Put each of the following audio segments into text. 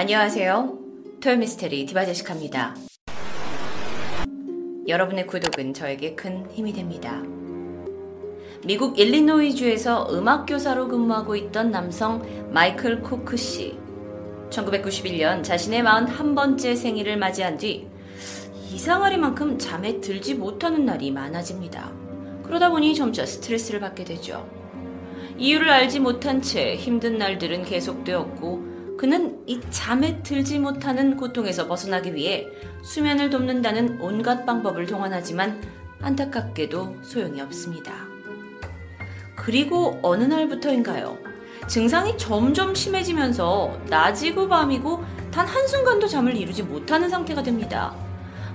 안녕하세요. 토요미스테리 디바제시카입니다. 여러분의 구독은 저에게 큰 힘이 됩니다. 미국 일리노이주에서 음악교사로 근무하고 있던 남성 마이클 코크 씨. 1991년 자신의 41번째 생일을 맞이한 뒤 이상하리만큼 잠에 들지 못하는 날이 많아집니다. 그러다 보니 점차 스트레스를 받게 되죠. 이유를 알지 못한 채 힘든 날들은 계속되었고 그는 이 잠에 들지 못하는 고통에서 벗어나기 위해 수면을 돕는다는 온갖 방법을 동원하지만 안타깝게도 소용이 없습니다. 그리고 어느 날부터인가요? 증상이 점점 심해지면서 낮이고 밤이고 단 한순간도 잠을 이루지 못하는 상태가 됩니다.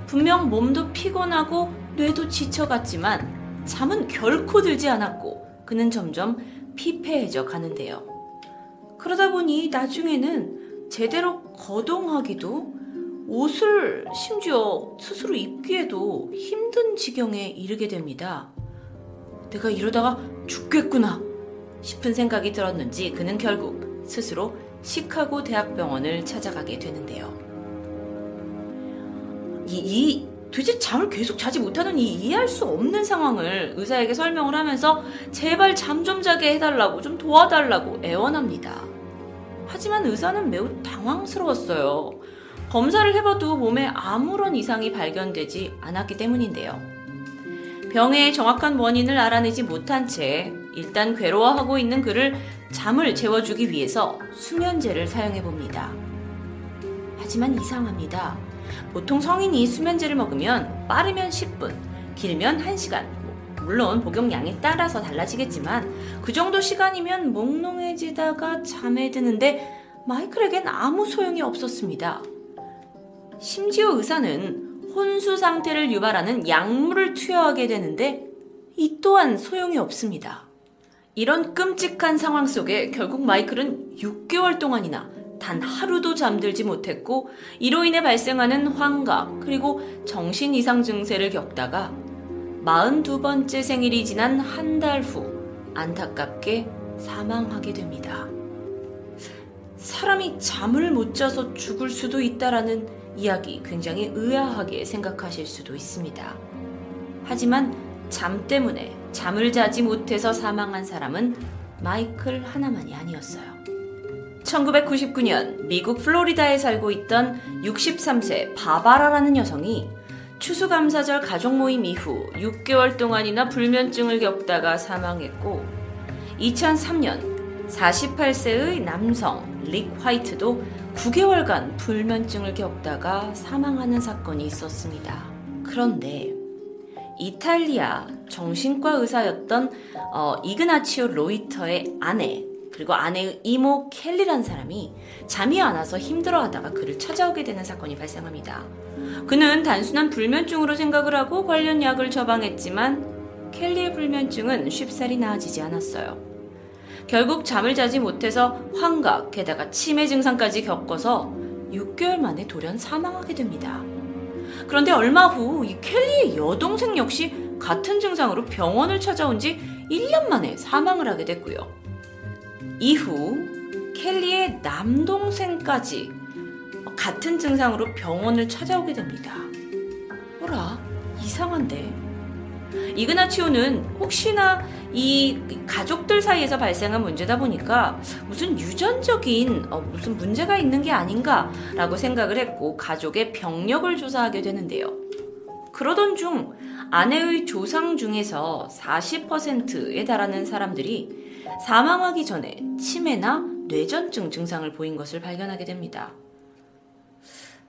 분명 몸도 피곤하고 뇌도 지쳐갔지만 잠은 결코 들지 않았고 그는 점점 피폐해져 가는데요. 그러다 보니 나중에는 제대로 거동하기도 옷을 심지어 스스로 입기에도 힘든 지경에 이르게 됩니다. 내가 이러다가 죽겠구나 싶은 생각이 들었는지 그는 결국 스스로 시카고 대학병원을 찾아가게 되는데요. 이, 이 도대체 잠을 계속 자지 못하는 이 이해할 수 없는 상황을 의사에게 설명을 하면서 제발 잠 좀 자게 해달라고 좀 도와달라고 애원합니다. 하지만 의사는 매우 당황스러웠어요. 검사를 해봐도 몸에 아무런 이상이 발견되지 않았기 때문인데요. 병의 정확한 원인을 알아내지 못한 채 일단 괴로워하고 있는 그를 잠을 재워주기 위해서 수면제를 사용해 봅니다. 하지만 이상합니다. 보통 성인이 수면제를 먹으면 빠르면 10분, 길면 1시간. 물론 복용량에 따라서 달라지겠지만 그 정도 시간이면 몽롱해지다가 잠에 드는데 마이클에겐 아무 소용이 없었습니다. 심지어 의사는 혼수 상태를 유발하는 약물을 투여하게 되는데 이 또한 소용이 없습니다. 이런 끔찍한 상황 속에 결국 마이클은 6개월 동안이나 단 하루도 잠들지 못했고 이로 인해 발생하는 환각 그리고 정신 이상 증세를 겪다가 42번째 생일이 지난 한 달 후 안타깝게 사망하게 됩니다. 사람이 잠을 못 자서 죽을 수도 있다라는 이야기 굉장히 의아하게 생각하실 수도 있습니다. 하지만 잠 때문에 잠을 자지 못해서 사망한 사람은 마이클 하나만이 아니었어요. 1999년 미국 플로리다에 살고 있던 63세 바바라라는 여성이 추수감사절 가족 모임 이후 6개월 동안이나 불면증을 겪다가 사망했고 2003년 48세의 남성 릭 화이트도 9개월간 불면증을 겪다가 사망하는 사건이 있었습니다. 그런데 이탈리아 정신과 의사였던 어, 이그나치오 로이터의 아내 그리고 아내의 이모 켈리란 사람이 잠이 안 와서 힘들어하다가 그를 찾아오게 되는 사건이 발생합니다. 그는 단순한 불면증으로 생각을 하고 관련 약을 처방했지만 켈리의 불면증은 쉽사리 나아지지 않았어요. 결국 잠을 자지 못해서 환각, 게다가 치매 증상까지 겪어서 6개월 만에 돌연 사망하게 됩니다. 그런데 얼마 후 이 켈리의 여동생 역시 같은 증상으로 병원을 찾아온 지 1년 만에 사망을 하게 됐고요. 이후 켈리의 남동생까지 같은 증상으로 병원을 찾아오게 됩니다. 뭐라 이상한데 이그나치오는 혹시나 이 가족들 사이에서 발생한 문제다 보니까 무슨 유전적인 어, 무슨 문제가 있는 게 아닌가라고 생각을 했고 가족의 병력을 조사하게 되는데요. 그러던 중 아내의 조상 중에서 40%에 달하는 사람들이 사망하기 전에 치매나 뇌전증 증상을 보인 것을 발견하게 됩니다.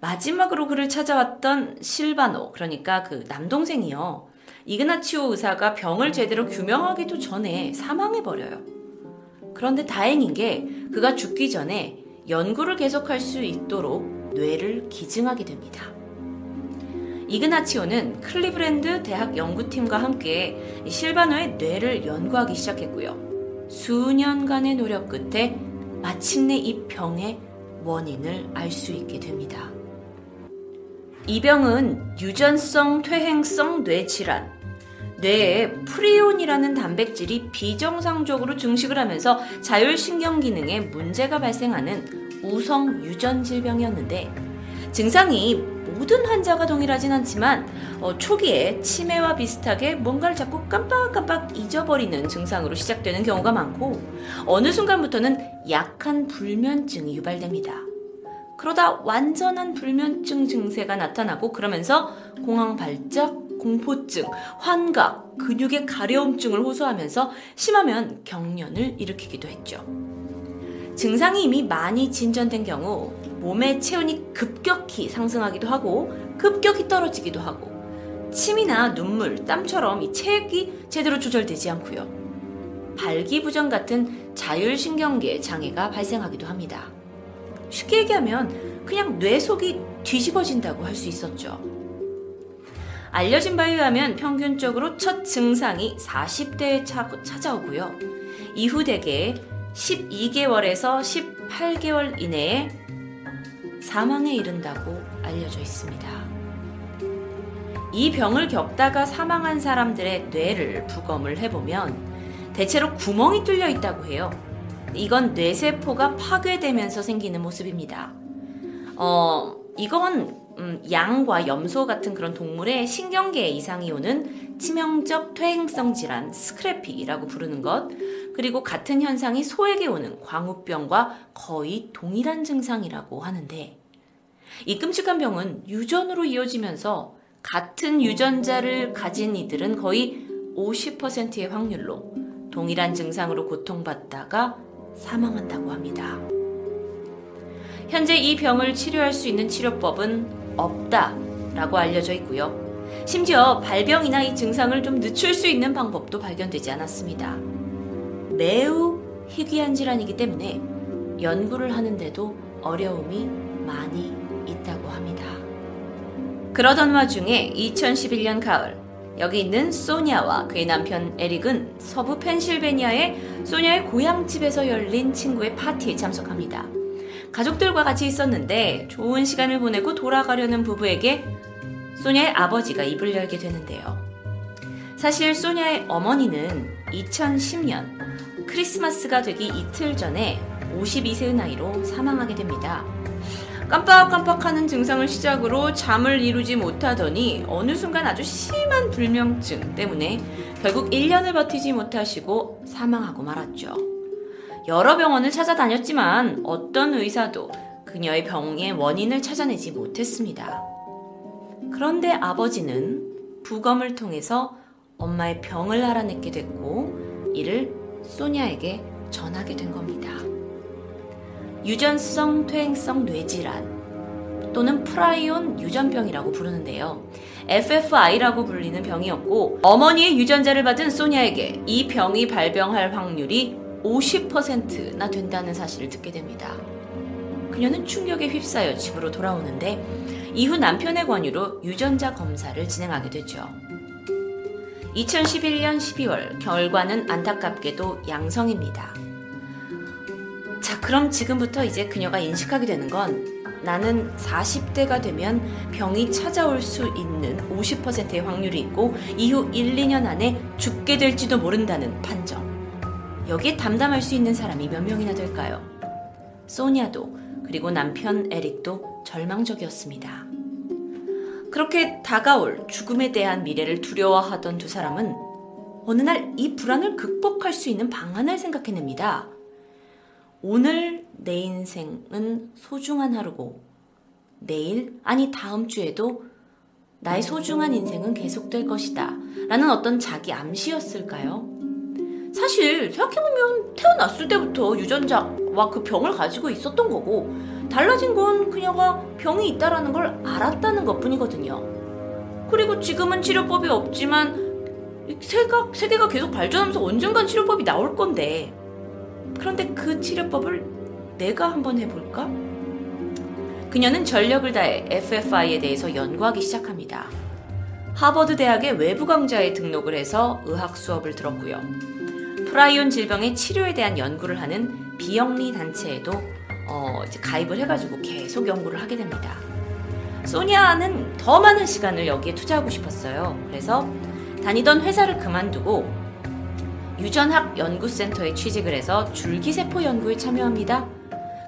마지막으로 그를 찾아왔던 실바노, 그러니까 그 남동생이요. 이그나치오 의사가 병을 제대로 규명하기도 전에 사망해버려요. 그런데 다행인 게 그가 죽기 전에 연구를 계속할 수 있도록 뇌를 기증하게 됩니다. 이그나치오는 클리브랜드 대학 연구팀과 함께 실바노의 뇌를 연구하기 시작했고요. 수년간의 노력 끝에 마침내 이 병의 원인을 알 수 있게 됩니다. 이 병은 유전성 퇴행성 뇌질환, 뇌에 프리온이라는 단백질이 비정상적으로 증식을 하면서 자율신경 기능에 문제가 발생하는 우성 유전 질병이었는데 증상이 모든 환자가 동일하진 않지만 어, 초기에 치매와 비슷하게 뭔가를 자꾸 깜빡깜빡 잊어버리는 증상으로 시작되는 경우가 많고 어느 순간부터는 약한 불면증이 유발됩니다. 그러다 완전한 불면증 증세가 나타나고 그러면서 공황 발작, 공포증, 환각, 근육의 가려움증을 호소하면서 심하면 경련을 일으키기도 했죠. 증상이 이미 많이 진전된 경우 몸의 체온이 급격히 상승하기도 하고 급격히 떨어지기도 하고 침이나 눈물, 땀처럼 이 체액이 제대로 조절되지 않고요. 발기부전 같은 자율신경계 장애가 발생하기도 합니다. 쉽게 얘기하면 그냥 뇌 속이 뒤집어진다고 할 수 있었죠. 알려진 바에 의하면 평균적으로 첫 증상이 40대에 찾아오고요. 이후 대개 12개월에서 18개월 이내에 사망에 이른다고 알려져 있습니다. 이 병을 겪다가 사망한 사람들의 뇌를 부검을 해보면 대체로 구멍이 뚫려 있다고 해요. 이건 뇌세포가 파괴되면서 생기는 모습입니다. 어, 이건 음, 양과 염소 같은 그런 동물의 신경계에 이상이 오는 치명적 퇴행성 질환 스크래피라고 부르는 것 그리고 같은 현상이 소에게 오는 광우병과 거의 동일한 증상이라고 하는데 이 끔찍한 병은 유전으로 이어지면서 같은 유전자를 가진 이들은 거의 50%의 확률로 동일한 증상으로 고통받다가 사망한다고 합니다. 현재 이 병을 치료할 수 있는 치료법은 없다라고 알려져 있고요. 심지어 발병이나 이 증상을 좀 늦출 수 있는 방법도 발견되지 않았습니다. 매우 희귀한 질환이기 때문에 연구를 하는데도 어려움이 많이 있다고 합니다. 그러던 와중에 2011년 가을 여기 있는 소냐와 그의 남편 에릭은 서부 펜실베니아의 소냐의 고향집에서 열린 친구의 파티에 참석합니다. 가족들과 같이 있었는데 좋은 시간을 보내고 돌아가려는 부부에게 소냐의 아버지가 입을 열게 되는데요. 사실 소냐의 어머니는 2010년 크리스마스가 되기 이틀 전에 52세의 나이로 사망하게 됩니다. 깜빡깜빡하는 증상을 시작으로 잠을 이루지 못하더니 어느 순간 아주 심한 불면증 때문에 결국 1년을 버티지 못하시고 사망하고 말았죠. 여러 병원을 찾아다녔지만 어떤 의사도 그녀의 병의 원인을 찾아내지 못했습니다. 그런데 아버지는 부검을 통해서 엄마의 병을 알아냈게 됐고 이를 소냐에게 전하게 된 겁니다. 유전성 퇴행성 뇌질환 또는 프라이온 유전병이라고 부르는데요. FFI라고 불리는 병이었고 어머니의 유전자를 받은 소니아에게 이 병이 발병할 확률이 50%나 된다는 사실을 듣게 됩니다. 그녀는 충격에 휩싸여 집으로 돌아오는데 이후 남편의 권유로 유전자 검사를 진행하게 되죠. 2011년 12월 결과는 안타깝게도 양성입니다. 자, 그럼 지금부터 이제 그녀가 인식하게 되는 건 나는 40대가 되면 병이 찾아올 수 있는 50%의 확률이 있고 이후 1, 2년 안에 죽게 될지도 모른다는 판정. 여기에 담담할 수 있는 사람이 몇 명이나 될까요? 소니아도 그리고 남편 에릭도 절망적이었습니다. 그렇게 다가올 죽음에 대한 미래를 두려워하던 두 사람은 어느 날 이 불안을 극복할 수 있는 방안을 생각해냅니다. 오늘 내 인생은 소중한 하루고 내일 아니 다음 주에도 나의 소중한 인생은 계속될 것이다 라는 어떤 자기 암시였을까요? 사실 생각해보면 태어났을 때부터 유전자와 그 병을 가지고 있었던 거고 달라진 건 그녀가 병이 있다라는 걸 알았다는 것 뿐이거든요. 그리고 지금은 치료법이 없지만 세가, 세계가 계속 발전하면서 언젠간 치료법이 나올 건데 그런데 그 치료법을 내가 한번 해볼까? 그녀는 전력을 다해 FFI에 대해서 연구하기 시작합니다. 하버드 대학의 외부 강좌에 등록을 해서 의학 수업을 들었고요. 프라이온 질병의 치료에 대한 연구를 하는 비영리 단체에도 어, 가입을 해가지고 계속 연구를 하게 됩니다. 소니아는 더 많은 시간을 여기에 투자하고 싶었어요. 그래서 다니던 회사를 그만두고 유전학 연구센터에 취직을 해서 줄기세포 연구에 참여합니다.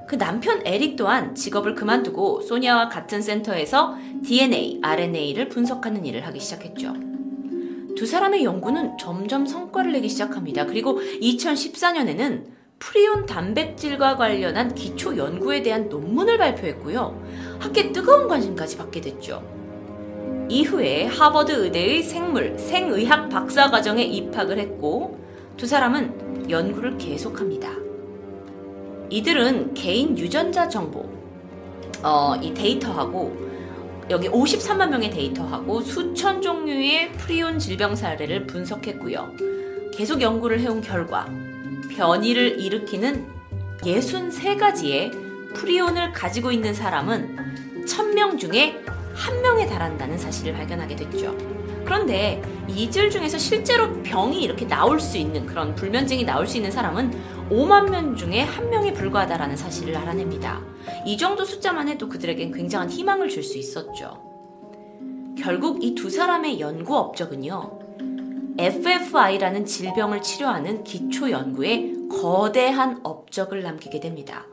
그 남편 에릭 또한 직업을 그만두고 소니아와 같은 센터에서 DNA, RNA를 분석하는 일을 하기 시작했죠. 두 사람의 연구는 점점 성과를 내기 시작합니다. 그리고 2014년에는 프리온 단백질과 관련한 기초 연구에 대한 논문을 발표했고요. 학계 뜨거운 관심까지 받게 됐죠. 이후에 하버드 의대의 생물, 생의학 박사 과정에 입학을 했고 두 사람은 연구를 계속합니다. 이들은 개인 유전자 정보, 어, 이 데이터하고 여기 53만 명의 데이터하고 수천 종류의 프리온 질병 사례를 분석했고요. 계속 연구를 해온 결과 변이를 일으키는 63가지의 프리온을 가지고 있는 사람은 1000명 중에 한 명에 달한다는 사실을 발견하게 됐죠. 그런데 이들 중에서 실제로 병이 이렇게 나올 수 있는 그런 불면증이 나올 수 있는 사람은 5만 명 중에 한 명에 불과하다라는 사실을 알아냅니다. 이 정도 숫자만 해도 그들에겐 굉장한 희망을 줄 수 있었죠. 결국 이 두 사람의 연구 업적은요. FFI라는 질병을 치료하는 기초 연구에 거대한 업적을 남기게 됩니다.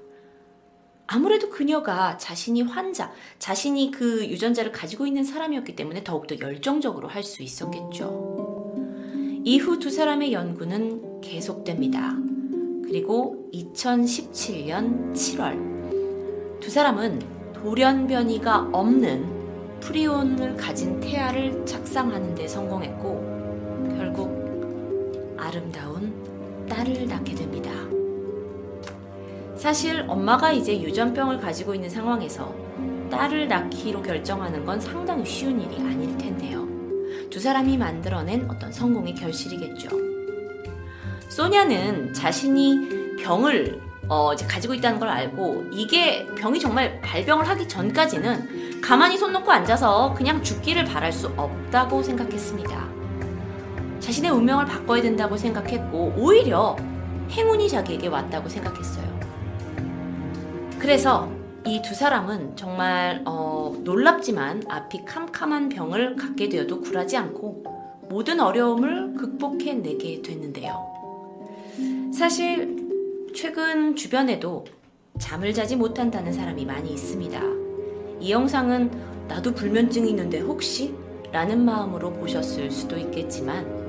아무래도 그녀가 자신이 환자, 자신이 그 유전자를 가지고 있는 사람이었기 때문에 더욱더 열정적으로 할 수 있었겠죠. 이후 두 사람의 연구는 계속됩니다. 그리고 2017년 7월 두 사람은 돌연변이가 없는 프리온을 가진 태아를 착상하는 데 성공했고 결국 아름다운 딸을 낳게 됩니다. 사실 엄마가 이제 유전병을 가지고 있는 상황에서 딸을 낳기로 결정하는 건 상당히 쉬운 일이 아닐 텐데요. 두 사람이 만들어낸 어떤 성공의 결실이겠죠. 소냐는 자신이 병을 어, 이제 가지고 있다는 걸 알고 이게 병이 정말 발병을 하기 전까지는 가만히 손 놓고 앉아서 그냥 죽기를 바랄 수 없다고 생각했습니다. 자신의 운명을 바꿔야 된다고 생각했고 오히려 행운이 자기에게 왔다고 생각했어요. 그래서 이 두 사람은 정말 어, 놀랍지만 앞이 캄캄한 병을 갖게 되어도 굴하지 않고 모든 어려움을 극복해내게 됐는데요. 사실 최근 주변에도 잠을 자지 못한다는 사람이 많이 있습니다. 이 영상은 나도 불면증이 있는데 혹시? 라는 마음으로 보셨을 수도 있겠지만,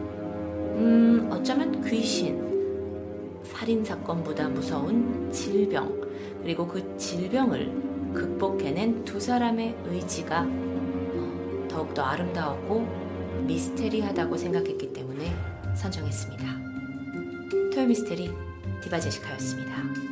음, 어쩌면 귀신, 살인사건보다 무서운 질병, 그리고 그 질병을 극복해낸 두 사람의 의지가 어, 더욱더 아름다웠고 미스테리하다고 생각했기 때문에 선정했습니다. 토요미스테리 디바제시카였습니다.